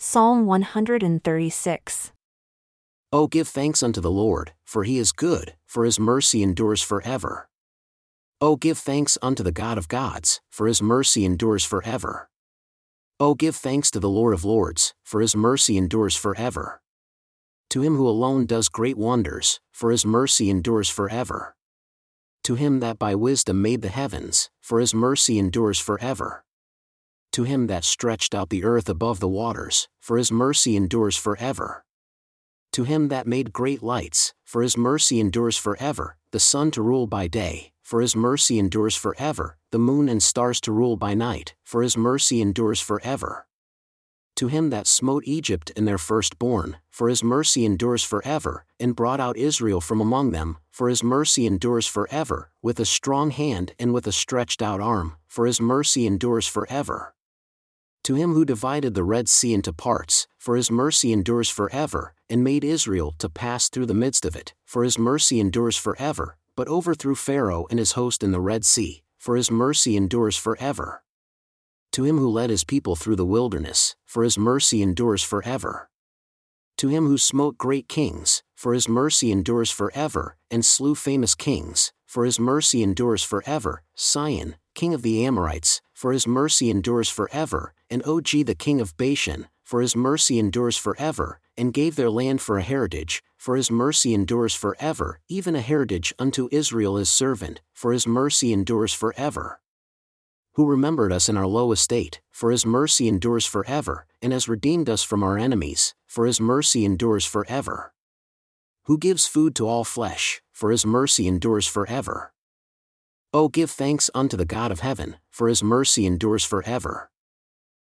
Psalm 136. Oh, give thanks unto the Lord, for he is good, for his mercy endures forever. Oh, give thanks unto the God of gods, for his mercy endures forever. Oh, give thanks to the Lord of lords, for his mercy endures forever. To him who alone does great wonders, for his mercy endures forever. To him that by wisdom made the heavens, for his mercy endures forever to him that stretched out the earth above the waters, for his mercy endures forever. To him that made great lights, for his mercy endures forever, the sun to rule by day, for his mercy endures forever, the moon and stars to rule by night, for his mercy endures forever. To him that smote Egypt and their firstborn, for his mercy endures forever, and brought out Israel from among them, for his mercy endures forever, with a strong hand and with a stretched out arm, for his mercy endures forever to him who divided the Red Sea into parts, for his mercy endures forever, and made Israel to pass through the midst of it, for his mercy endures forever, but overthrew Pharaoh and his host in the Red Sea, for his mercy endures forever. To him who led his people through the wilderness, for his mercy endures forever. To him who smote great kings, for his mercy endures forever, and slew famous kings, for his mercy endures forever, Sihon, king of the Amorites, for his mercy endures forever, and Og the king of Bashan, for his mercy endures forever, and gave their land for a heritage, for his mercy endures forever, even a heritage unto Israel his servant, for his mercy endures forever. Who remembered us in our low estate, for his mercy endures forever, and has redeemed us from our enemies, for his mercy endures forever. Who gives food to all flesh, for his mercy endures forever. O give thanks unto the God of heaven, for his mercy endures forever.